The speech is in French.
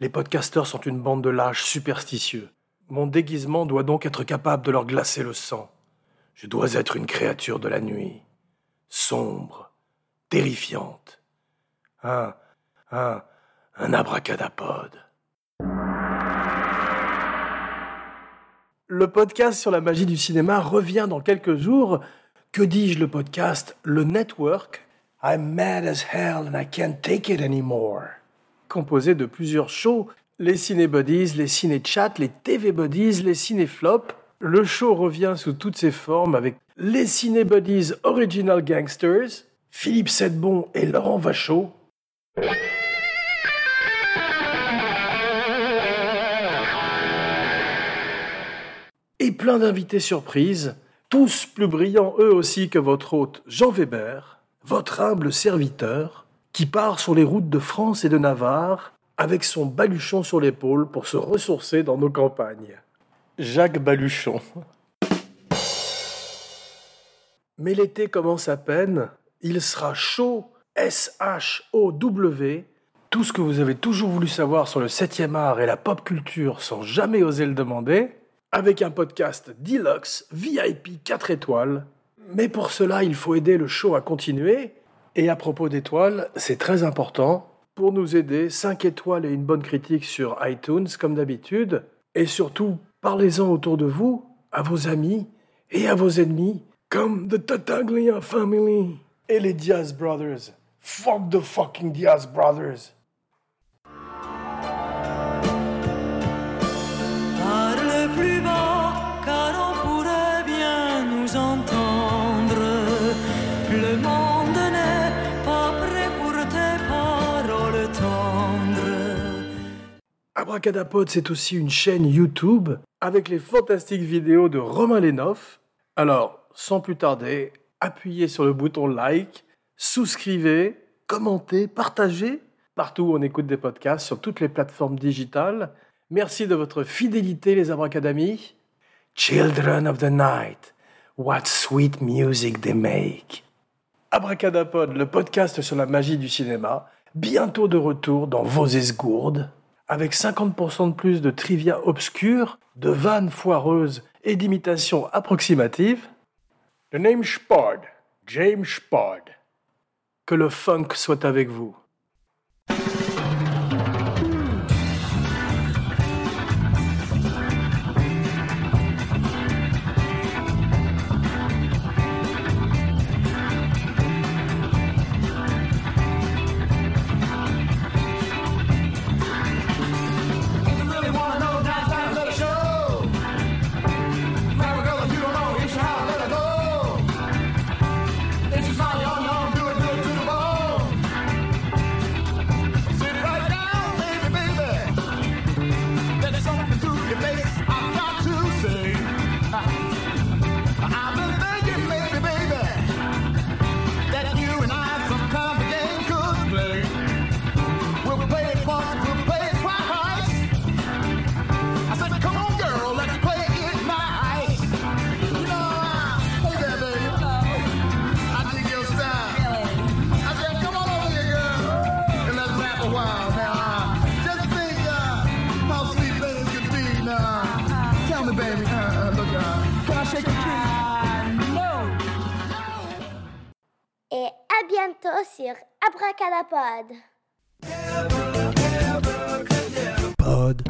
Les podcasteurs sont une bande de lâches superstitieux. Mon déguisement doit donc être capable de leur glacer le sang. Je dois être une créature de la nuit, sombre, terrifiante. Un, un, un abracadapod. Le podcast sur la magie du cinéma revient dans quelques jours. Que dis-je le podcast Le Network? I'm mad as hell and I can't take it anymore. Composé de plusieurs shows, les cinébodies, les ciné-chats, les TV-bodies, les ciné-flops. Le show revient sous toutes ses formes avec les cinébodies Original Gangsters, Philippe Sedbon et Laurent Vachaud. Plein d'invités surprises, tous plus brillants eux aussi que votre hôte Jean Weber, votre humble serviteur, qui part sur les routes de France et de Navarre avec son baluchon sur l'épaule pour se ressourcer dans nos campagnes. Jacques Baluchon. Mais l'été commence à peine, il sera chaud, S-H-O-W, tout ce que vous avez toujours voulu savoir sur le 7e art et la pop culture sans jamais oser le demander, avec un podcast deluxe, VIP 4 étoiles. Mais pour cela, il faut aider le show à continuer. Et à propos d'étoiles, c'est très important. Pour nous aider, 5 étoiles et une bonne critique sur iTunes, comme d'habitude. Et surtout, parlez-en autour de vous, à vos amis et à vos ennemis, comme The Tataglia Family et les Diaz Brothers. Fuck the fucking Diaz Brothers. Abracadapod, c'est aussi une chaîne YouTube avec les fantastiques vidéos de Romain Lenoff. Alors, sans plus tarder, appuyez sur le bouton like, souscrivez, commentez, partagez partout où on écoute des podcasts sur toutes les plateformes digitales. Merci de votre fidélité, les abracadamis. Children of the night, what sweet music they make. Abracadapod, le podcast sur la magie du cinéma, bientôt de retour dans vos esgourdes, avec 50% de plus de trivia obscurs, de vannes foireuses et d'imitations approximatives. The name Spard, James Spard. Que le funk soit avec vous. Et à bientôt sur Abracadapod. Pod.